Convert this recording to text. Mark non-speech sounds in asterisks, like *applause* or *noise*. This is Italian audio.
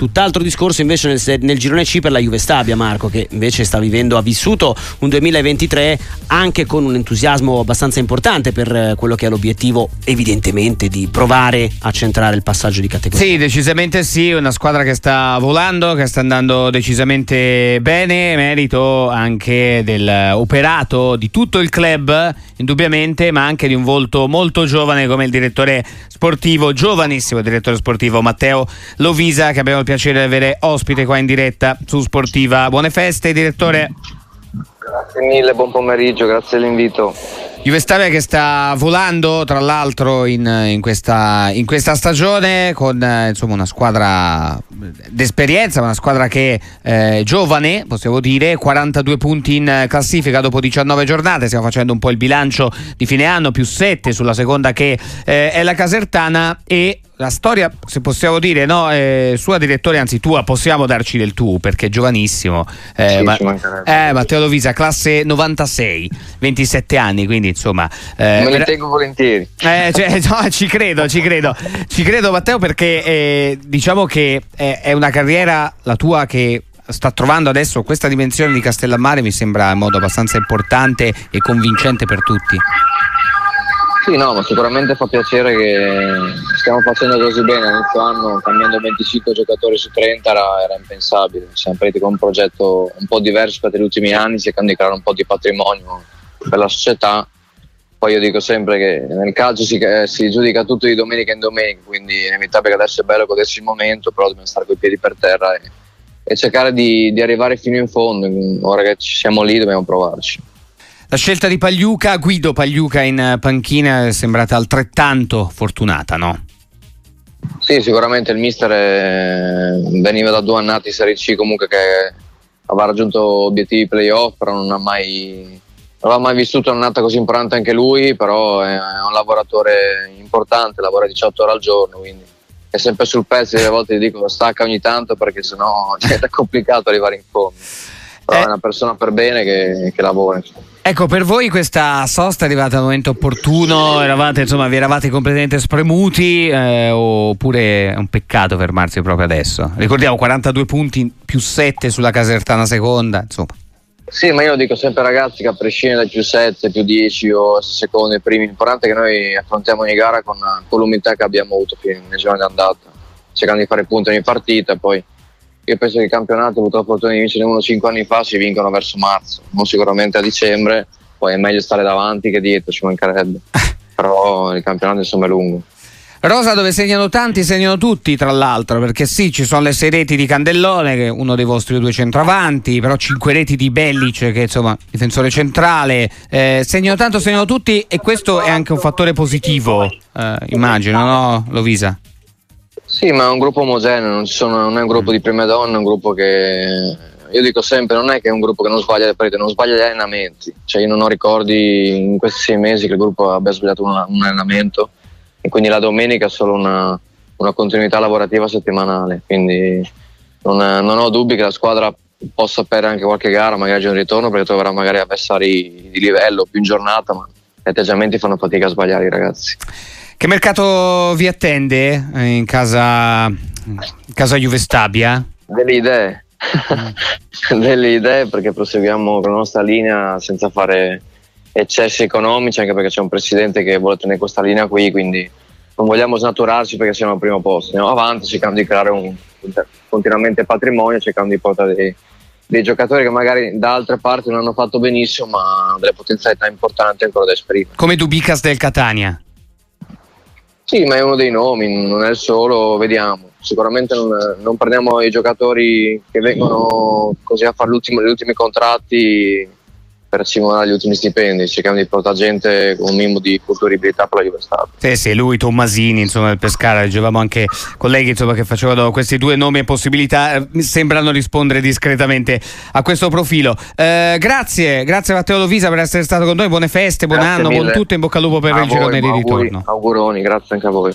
Tutt'altro discorso invece nel, nel girone C per la Juve Stabia, Marco, che invece sta vivendo, ha vissuto un 2023 anche con un entusiasmo abbastanza importante per eh, quello che è l'obiettivo, evidentemente, di provare a centrare il passaggio di categoria. Sì, decisamente sì, una squadra che sta volando, che sta andando decisamente bene, merito anche dell'operato di tutto il club, indubbiamente, ma anche di un volto molto giovane come il direttore sportivo, giovanissimo direttore sportivo Matteo Lovisa, che abbiamo il piacere di avere ospite qua in diretta su Sportiva. Buone feste, direttore. Grazie mille, buon pomeriggio, grazie dell'invito. Juve Stabia che sta volando tra l'altro in, in, questa, in questa, stagione con eh, insomma, una squadra d'esperienza, una squadra che è eh, giovane, possiamo dire, 42 punti in classifica dopo 19 giornate, stiamo facendo un po' il bilancio di fine anno, più 7 sulla seconda che eh, è la Casertana e la storia, se possiamo dire, no, eh, sua direttore, anzi tua, possiamo darci del tu perché è giovanissimo. Eh, sì, ma, eh, Matteo Lovisa, classe 96, 27 anni, quindi insomma... Eh, Me ne tengo volentieri. Eh, cioè, *laughs* no, ci credo, ci credo. Ci credo Matteo perché eh, diciamo che è, è una carriera, la tua, che sta trovando adesso questa dimensione di Castellammare mi sembra in modo abbastanza importante e convincente per tutti. Sì, no, ma sicuramente fa piacere che stiamo facendo così bene. Inizio anno, cambiando 25 giocatori su 30 era, era impensabile. Siamo partiti con un progetto un po' diverso rispetto agli ultimi anni, cercando di creare un po' di patrimonio per la società. Poi io dico sempre che nel calcio si, eh, si giudica tutto di domenica in domenica, quindi è inevitabile che adesso è bello godersi il momento, però dobbiamo stare coi piedi per terra e, e cercare di, di arrivare fino in fondo. Ora che ci siamo lì dobbiamo provarci. La scelta di Pagliuca, Guido Pagliuca in panchina è sembrata altrettanto fortunata, no? Sì, sicuramente il mister è... veniva da due annati in Serie C comunque che aveva raggiunto obiettivi playoff, però non ha mai, non aveva mai vissuto un'annata così importante anche lui, però è un lavoratore importante, lavora 18 ore al giorno, quindi è sempre sul pezzo, delle volte gli dico stacca ogni tanto perché sennò *laughs* è complicato arrivare in fondo. Però eh. è una persona per bene che, che lavora. Ecco, per voi questa sosta è arrivata al momento opportuno? Eravate, insomma, vi eravate completamente spremuti eh, oppure è un peccato fermarsi proprio adesso? Ricordiamo 42 punti più 7 sulla Casertana seconda, insomma. Sì, ma io dico sempre ragazzi che a prescindere da più 7, più 10 o secondi, primi, l'importante è che noi affrontiamo ogni gara con, con l'umiltà che abbiamo avuto fino nei giorni d'andata, cercando di fare punti ogni partita poi io penso che il campionato, ho avuto la fortuna di vincere uno 5 anni fa, si vincono verso marzo, non sicuramente a dicembre, poi è meglio stare davanti che dietro, ci mancherebbe. *laughs* Però il campionato insomma è lungo. Rosa dove segnano tanti, segnano tutti tra l'altro, perché sì, ci sono le sei reti di Candellone, che è uno dei vostri due centravanti, però cinque reti di Bellice, che è insomma difensore centrale, eh, segnano tanto, segnano tutti e questo è anche un fattore positivo, eh, immagino, no Lovisa? Sì, ma è un gruppo omogeneo, non, sono, non è un gruppo di prime donne, è un gruppo che io dico sempre, non è che è un gruppo che non sbaglia le partite, non sbaglia gli allenamenti. Cioè io non ho ricordi in questi sei mesi che il gruppo abbia sbagliato un, un allenamento e quindi la domenica è solo una, una continuità lavorativa settimanale. Quindi non, non, ho dubbi che la squadra possa perdere anche qualche gara, magari un ritorno perché troverà magari avversari di livello più in giornata, ma gli atteggiamenti fanno fatica a sbagliare i ragazzi. Che mercato vi attende eh, in casa, in casa Juve Stabia? Delle idee. *laughs* Delle idee perché proseguiamo con la nostra linea senza fare eccessi economici, anche perché c'è un presidente che vuole tenere questa linea qui, quindi non vogliamo snaturarci perché siamo al primo posto. Andiamo avanti cercando di creare un, continuamente patrimonio, cercando di portare dei, dei giocatori che magari da altre parti non hanno fatto benissimo, ma hanno delle potenzialità importanti ancora da esprimere. Come Dubicas del Catania? Sì, ma è uno dei nomi, non è il solo, vediamo. Sicuramente non, non prendiamo i giocatori che vengono così a fare gli ultimi contratti per simulare gli ultimi stipendi, cerchiamo di portare gente con un minimo di futuribilità per la Juve Stato. Sì, sì, lui, Tommasini, insomma, del Pescara, leggevamo anche colleghi insomma, che facevano questi due nomi e possibilità, eh, sembrano rispondere discretamente a questo profilo. Eh, grazie, grazie Matteo Lovisa per essere stato con noi, buone feste, buon grazie anno, mille. buon tutto, in bocca al lupo per a il girone di ritorno. Auguroni, grazie anche a voi.